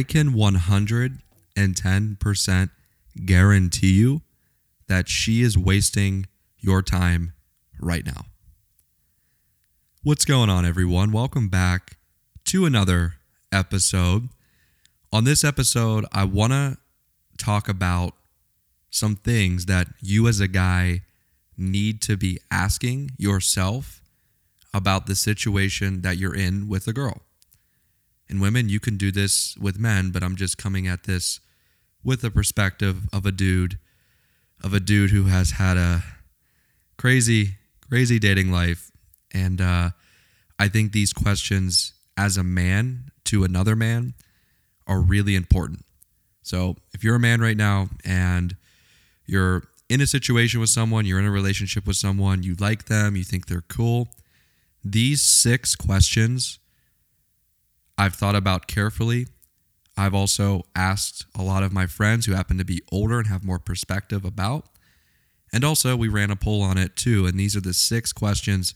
I can 110% guarantee you that she is wasting your time right now. What's going on, everyone? Welcome back to another episode. On this episode, I want to talk about some things that you as a guy need to be asking yourself about the situation that you're in with a girl. And women, you can do this with men, but I'm just coming at this with the perspective of a dude, of a dude who has had a crazy, crazy dating life. And uh, I think these questions as a man to another man are really important. So if you're a man right now and you're in a situation with someone, you're in a relationship with someone, you like them, you think they're cool, these six questions I've thought about carefully. I've also asked a lot of my friends who happen to be older and have more perspective about. And also, we ran a poll on it too. And these are the six questions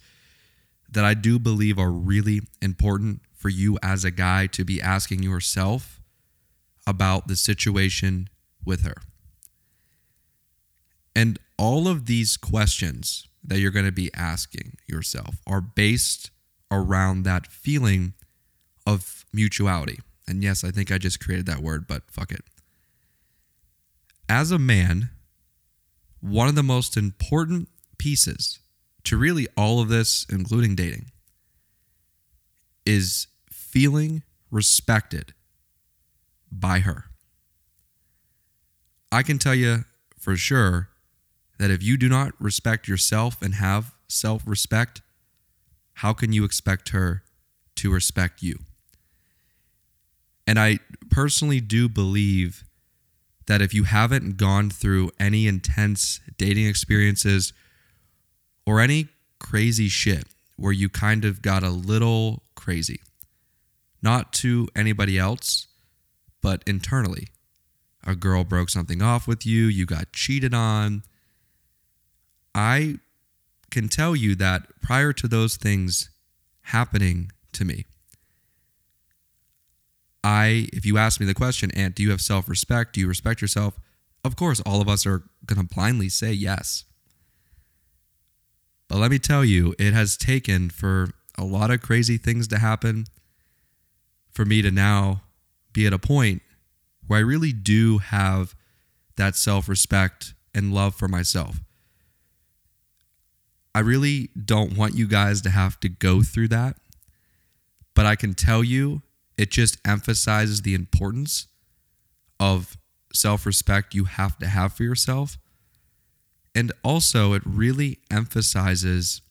that I do believe are really important for you as a guy to be asking yourself about the situation with her. And all of these questions that you're going to be asking yourself are based around that feeling of mutuality. And yes, I think I just created that word, but fuck it. As a man, one of the most important pieces to really all of this, including dating, is feeling respected by her. I can tell you for sure that if you do not respect yourself and have self respect, how can you expect her to respect you? And I personally do believe that if you haven't gone through any intense dating experiences or any crazy shit where you kind of got a little crazy, not to anybody else, but internally. A girl broke something off with you, you got cheated on. I can tell you that prior to those things happening to me, I, if you ask me the question, Ant, do you have self respect? Do you respect yourself? Of course, all of us are going to blindly say yes. But let me tell you, it has taken for a lot of crazy things to happen for me to now be at a point where I really do have that self respect and love for myself. I really don't want you guys to have to go through that, but I can tell you it just emphasizes the importance of self respect you have to have for yourself. And also, it really emphasizes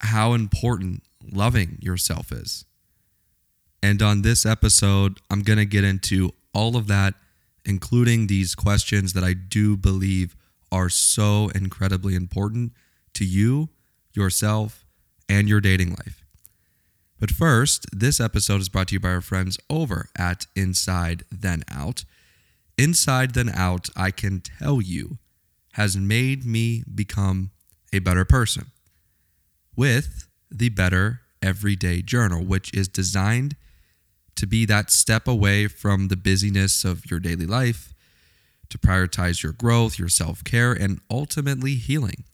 how important loving yourself is. And on this episode, I'm going to get into all of that, including these questions that I do believe are so incredibly important to you, yourself, and your dating life. But first, this episode is brought to you by our friends over at Inside Then Out. Inside Then Out, I can tell you, has made me become a better person with the Better Everyday Journal, which is designed to be that step away from the busyness of your daily life, to prioritize your growth, your self care, and ultimately healing.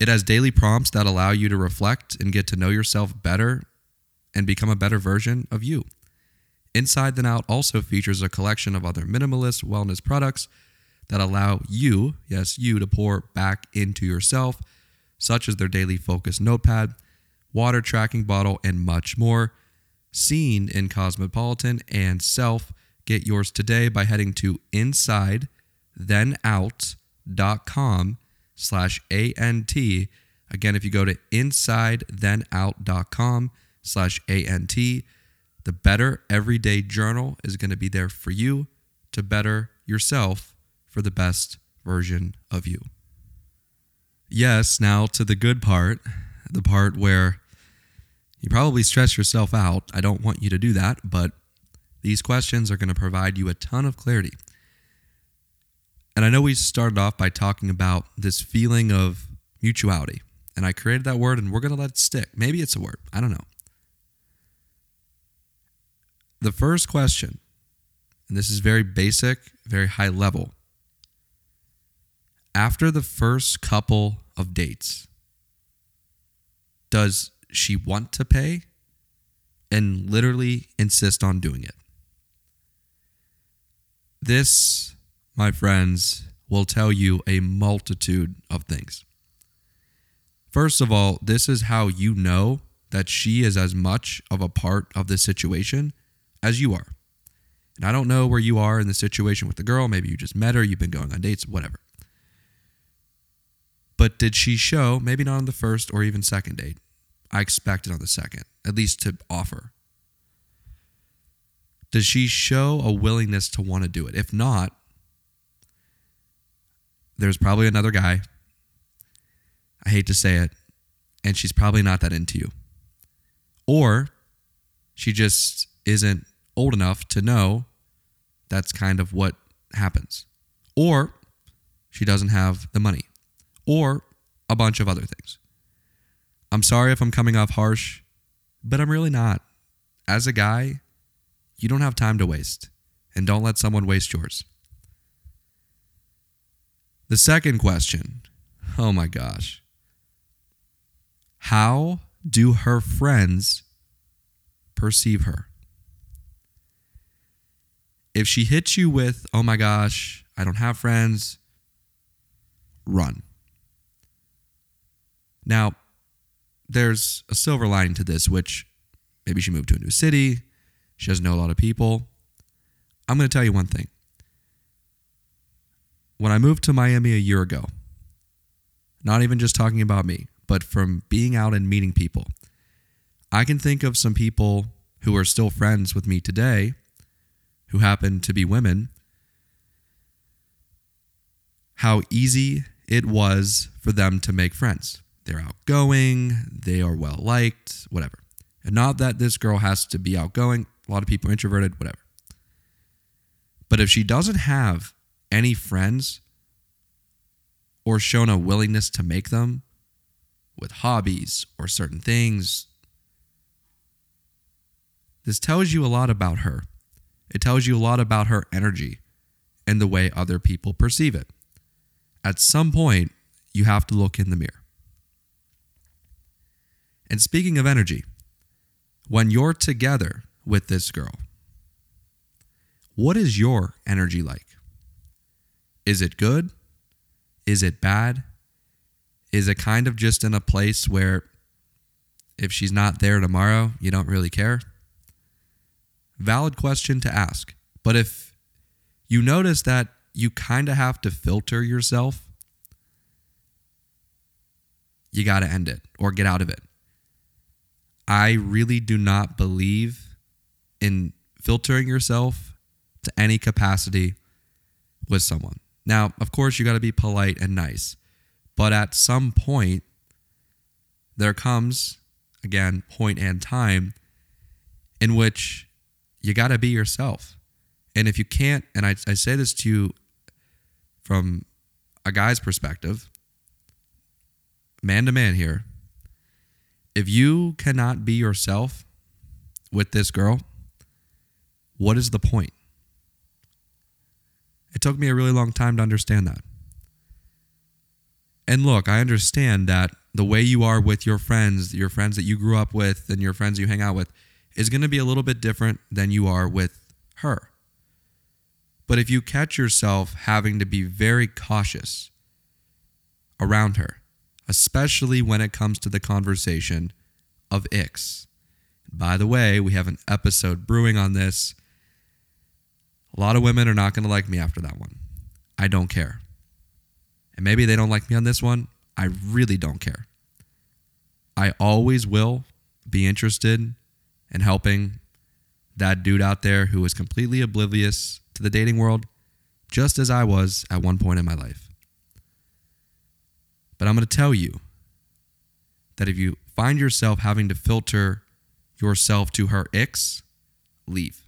It has daily prompts that allow you to reflect and get to know yourself better and become a better version of you. Inside Then Out also features a collection of other minimalist wellness products that allow you, yes, you, to pour back into yourself, such as their daily focus notepad, water tracking bottle, and much more. Seen in Cosmopolitan and Self. Get yours today by heading to inside insidethenout.com slash ANT. Again, if you go to inside insidethenout.com slash ANT. The Better Everyday Journal is going to be there for you to better yourself for the best version of you. Yes, now to the good part, the part where you probably stress yourself out. I don't want you to do that, but these questions are going to provide you a ton of clarity. And I know we started off by talking about this feeling of mutuality. And I created that word and we're going to let it stick. Maybe it's a word. I don't know. The first question, and this is very basic, very high level. After the first couple of dates, does she want to pay and literally insist on doing it? This, my friends, will tell you a multitude of things. First of all, this is how you know that she is as much of a part of the situation as you are. And I don't know where you are in the situation with the girl. Maybe you just met her, you've been going on dates, whatever. But did she show, maybe not on the first or even second date? I expected on the second, at least to offer. Does she show a willingness to want to do it? If not, there's probably another guy. I hate to say it, and she's probably not that into you. Or she just isn't old enough to know that's kind of what happens. Or she doesn't have the money. Or a bunch of other things. I'm sorry if I'm coming off harsh, but I'm really not. As a guy, you don't have time to waste, and don't let someone waste yours. The second question oh my gosh. How do her friends perceive her? If she hits you with, oh my gosh, I don't have friends, run. Now, there's a silver lining to this, which maybe she moved to a new city, she doesn't know a lot of people. I'm going to tell you one thing when I moved to Miami a year ago, not even just talking about me, but from being out and meeting people, I can think of some people who are still friends with me today who happen to be women, how easy it was for them to make friends. They're outgoing, they are well liked, whatever. And not that this girl has to be outgoing, a lot of people are introverted, whatever. But if she doesn't have any friends or shown a willingness to make them with hobbies or certain things, this tells you a lot about her. It tells you a lot about her energy and the way other people perceive it. At some point, you have to look in the mirror. And speaking of energy, when you're together with this girl, what is your energy like? Is it good? Is it bad? Is it kind of just in a place where if she's not there tomorrow, you don't really care? Valid question to ask. But if you notice that you kind of have to filter yourself, you got to end it or get out of it. I really do not believe in filtering yourself to any capacity with someone. Now, of course, you got to be polite and nice, but at some point, there comes, again, point and time in which you got to be yourself. And if you can't, and I, I say this to you from a guy's perspective, man to man here, if you cannot be yourself with this girl, what is the point? It took me a really long time to understand that. And look, I understand that the way you are with your friends, your friends that you grew up with, and your friends you hang out with, is going to be a little bit different than you are with her. But if you catch yourself having to be very cautious around her, especially when it comes to the conversation of icks. By the way, we have an episode brewing on this a lot of women are not going to like me after that one. I don't care. And maybe they don't like me on this one. I really don't care. I always will be interested in helping that dude out there who is completely oblivious to the dating world, just as I was at one point in my life. But I'm going to tell you that if you find yourself having to filter yourself to her icks, leave.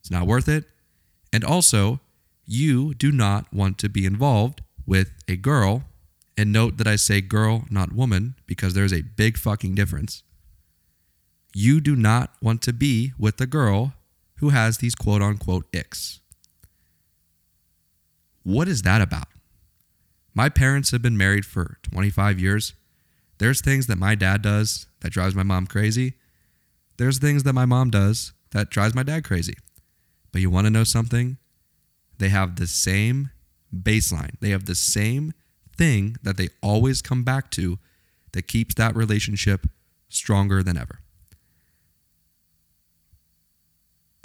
It's not worth it. And also, you do not want to be involved with a girl. And note that I say girl, not woman, because there's a big fucking difference. You do not want to be with a girl who has these quote unquote icks. What is that about? My parents have been married for 25 years. There's things that my dad does that drives my mom crazy. There's things that my mom does that drives my dad crazy. But you want to know something? They have the same baseline. They have the same thing that they always come back to that keeps that relationship stronger than ever.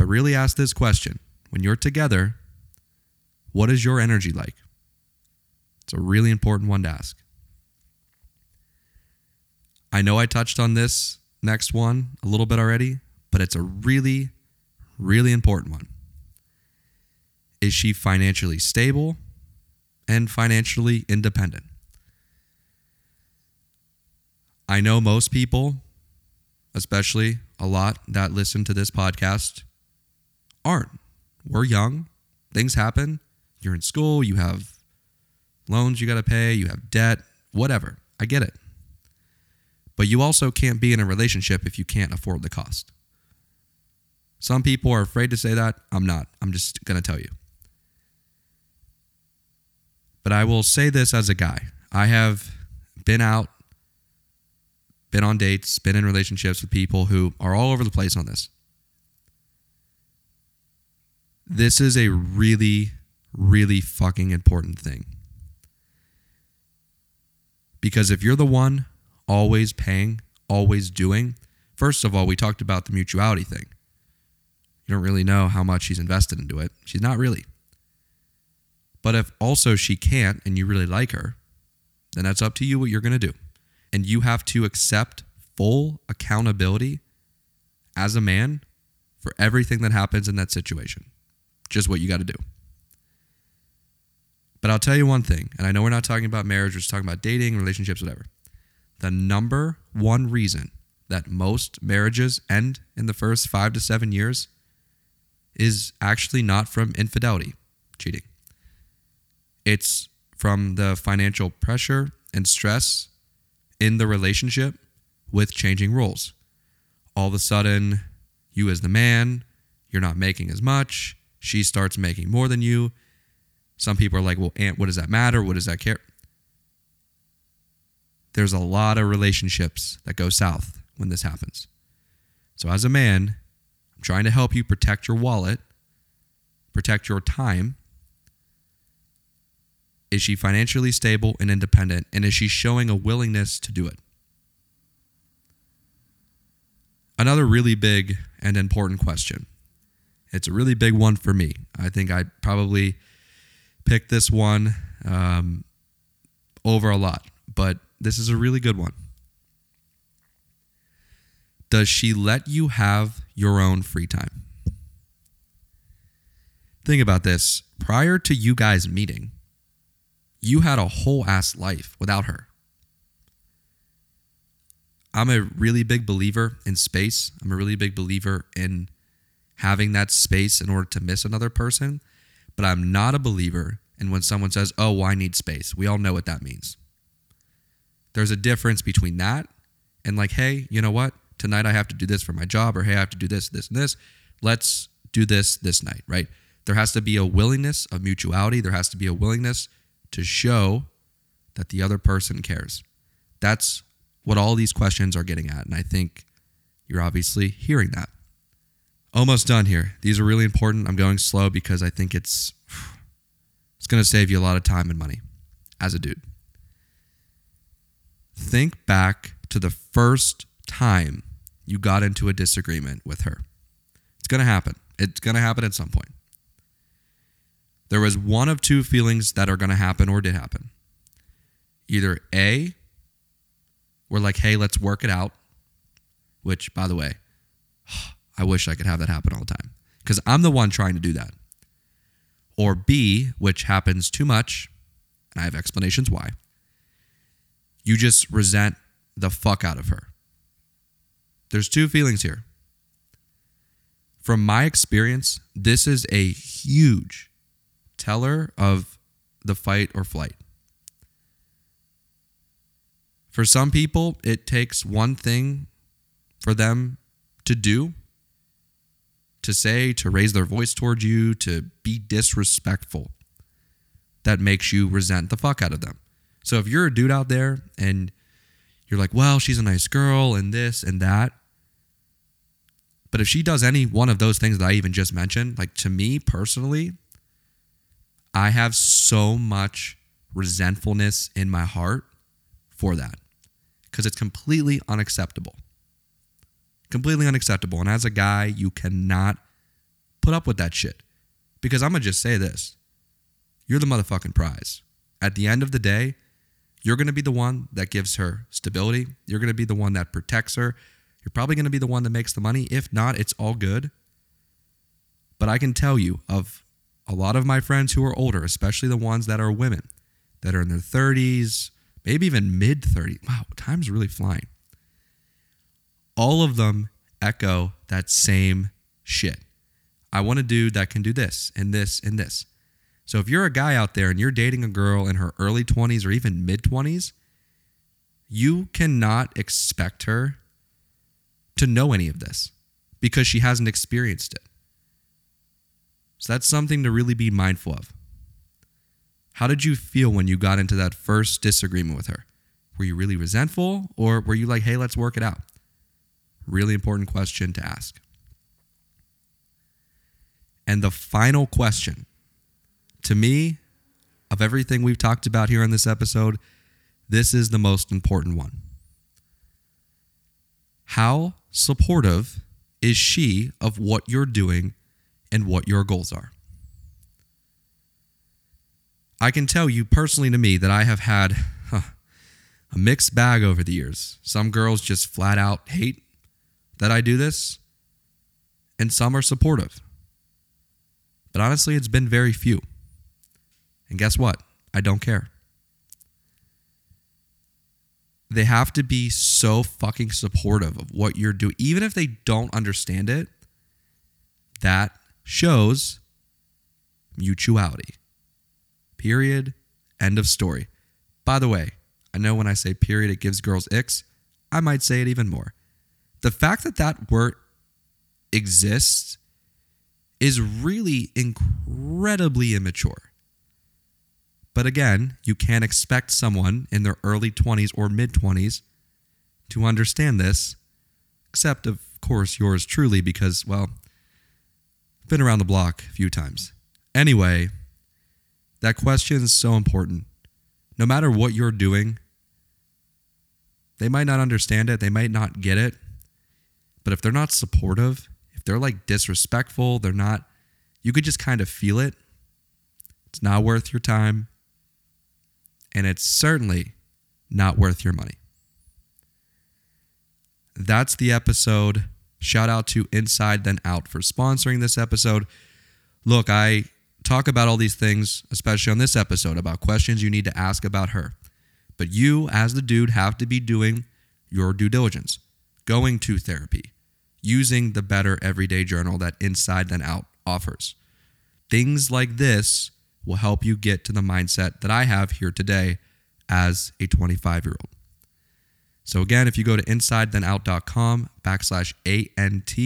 But really ask this question when you're together, what is your energy like? It's a really important one to ask. I know I touched on this next one a little bit already, but it's a really, really important one. Is she financially stable and financially independent? I know most people, especially a lot that listen to this podcast, aren't. We're young, things happen. You're in school, you have loans you got to pay, you have debt, whatever. I get it. But you also can't be in a relationship if you can't afford the cost. Some people are afraid to say that. I'm not. I'm just going to tell you. But I will say this as a guy I have been out, been on dates, been in relationships with people who are all over the place on this. This is a really, really fucking important thing. Because if you're the one always paying, always doing, first of all, we talked about the mutuality thing. You don't really know how much she's invested into it. She's not really. But if also she can't and you really like her, then that's up to you what you're going to do. And you have to accept full accountability as a man for everything that happens in that situation. Just what you got to do. But I'll tell you one thing, and I know we're not talking about marriage, we're just talking about dating, relationships, whatever. The number one reason that most marriages end in the first five to seven years is actually not from infidelity, cheating. It's from the financial pressure and stress in the relationship with changing roles. All of a sudden, you as the man, you're not making as much. She starts making more than you. Some people are like, well, Ant, what does that matter? What does that care? There's a lot of relationships that go south when this happens. So, as a man, I'm trying to help you protect your wallet, protect your time. Is she financially stable and independent? And is she showing a willingness to do it? Another really big and important question. It's a really big one for me. I think I probably picked this one um, over a lot, but this is a really good one. Does she let you have your own free time? Think about this. Prior to you guys meeting, you had a whole ass life without her. I'm a really big believer in space. I'm a really big believer in having that space in order to miss another person but I'm not a believer in when someone says, oh, well, I need space. We all know what that means. There's a difference between that and like, hey, you know what? Tonight I have to do this for my job, or hey, I have to do this, this, and this. Let's do this this night, right? There has to be a willingness of mutuality. There has to be a willingness to show that the other person cares. That's what all these questions are getting at. And I think you're obviously hearing that. Almost done here. These are really important. I'm going slow because I think it's it's going to save you a lot of time and money as a dude. Think back to the first time you got into a disagreement with her. It's going to happen. It's going to happen at some point. There was one of two feelings that are going to happen or did happen. Either A, we're like, hey, let's work it out, which, by the way, I wish I could have that happen all the time because I'm the one trying to do that. Or B, which happens too much, and I have explanations why. You just resent the fuck out of her. There's two feelings here. From my experience, this is a huge teller of the fight or flight. For some people, it takes one thing for them to do to say, to raise their voice towards you, to be disrespectful that makes you resent the fuck out of them. So if you're a dude out there and you're like, well, she's a nice girl and this and that, but if she does any one of those things that I even just mentioned, like to me personally, I have so much resentfulness in my heart for that because it's completely unacceptable. Completely unacceptable. And as a guy, you cannot put up with that shit. Because I'm going to just say this you're the motherfucking prize. At the end of the day, you're going to be the one that gives her stability. You're going to be the one that protects her. You're probably going to be the one that makes the money. If not, it's all good. But I can tell you of a lot of my friends who are older, especially the ones that are women that are in their 30s, maybe even mid 30s. Wow, time's really flying. All of them echo that same shit. I want a dude that can do this and this and this. So if you're a guy out there and you're dating a girl in her early 20s or even mid 20s, you cannot expect her to know any of this because she hasn't experienced it. So that's something to really be mindful of. How did you feel when you got into that first disagreement with her? Were you really resentful or were you like, hey, let's work it out? Really important question to ask. And the final question to me, of everything we've talked about here in this episode, this is the most important one. How supportive is she of what you're doing and what your goals are? I can tell you personally to me that I have had huh, a mixed bag over the years. Some girls just flat out hate that I do this, and some are supportive. But honestly, it's been very few. And guess what? I don't care. They have to be so fucking supportive of what you're doing, even if they don't understand it. That shows mutuality. Period. End of story. By the way, I know when I say period, it gives girls icks. I might say it even more. The fact that that word exists is really incredibly immature. But again, you can't expect someone in their early 20s or mid 20s to understand this, except, of course, yours truly, because, well, I've been around the block a few times. Anyway, that question is so important. No matter what you're doing, they might not understand it, they might not get it, but if they're not supportive, if they're like disrespectful, they're not, you could just kind of feel it. It's not worth your time, and it's certainly not worth your money. That's the episode. Shout out to Inside Then Out for sponsoring this episode. Look, I talk about all these things, especially on this episode, about questions you need to ask about her. But you, as the dude, have to be doing your due diligence, going to therapy, using the better everyday journal that Inside Then Out offers. Things like this will help you get to the mindset that I have here today as a 25 year old. So, again, if you go to insidethenout.com backslash ANT,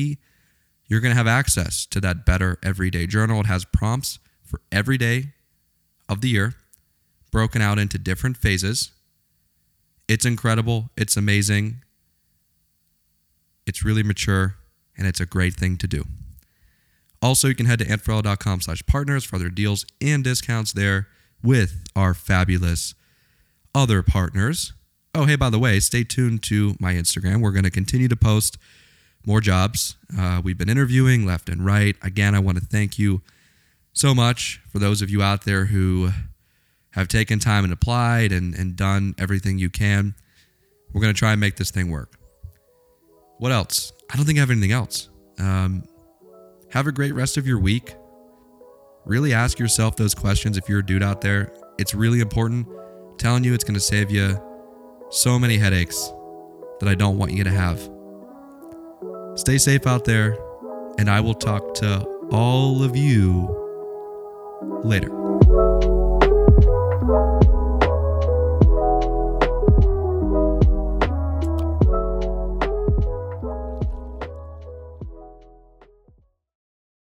you're going to have access to that better everyday journal. It has prompts for every day of the year, broken out into different phases. It's incredible. It's amazing. It's really mature, and it's a great thing to do. Also, you can head to antferrella.com slash partners for other deals and discounts there with our fabulous other partners. Oh, hey, by the way, stay tuned to my Instagram. We're going to continue to post more jobs. Uh, we've been interviewing left and right. Again, I want to thank you so much for those of you out there who have taken time and applied and, and done everything you can. We're going to try and make this thing work. What else? I don't think I have anything else. Um, have a great rest of your week. Really ask yourself those questions if you're a dude out there. It's really important. I'm telling you, it's going to save you so many headaches that I don't want you to have. Stay safe out there, and I will talk to all of you later.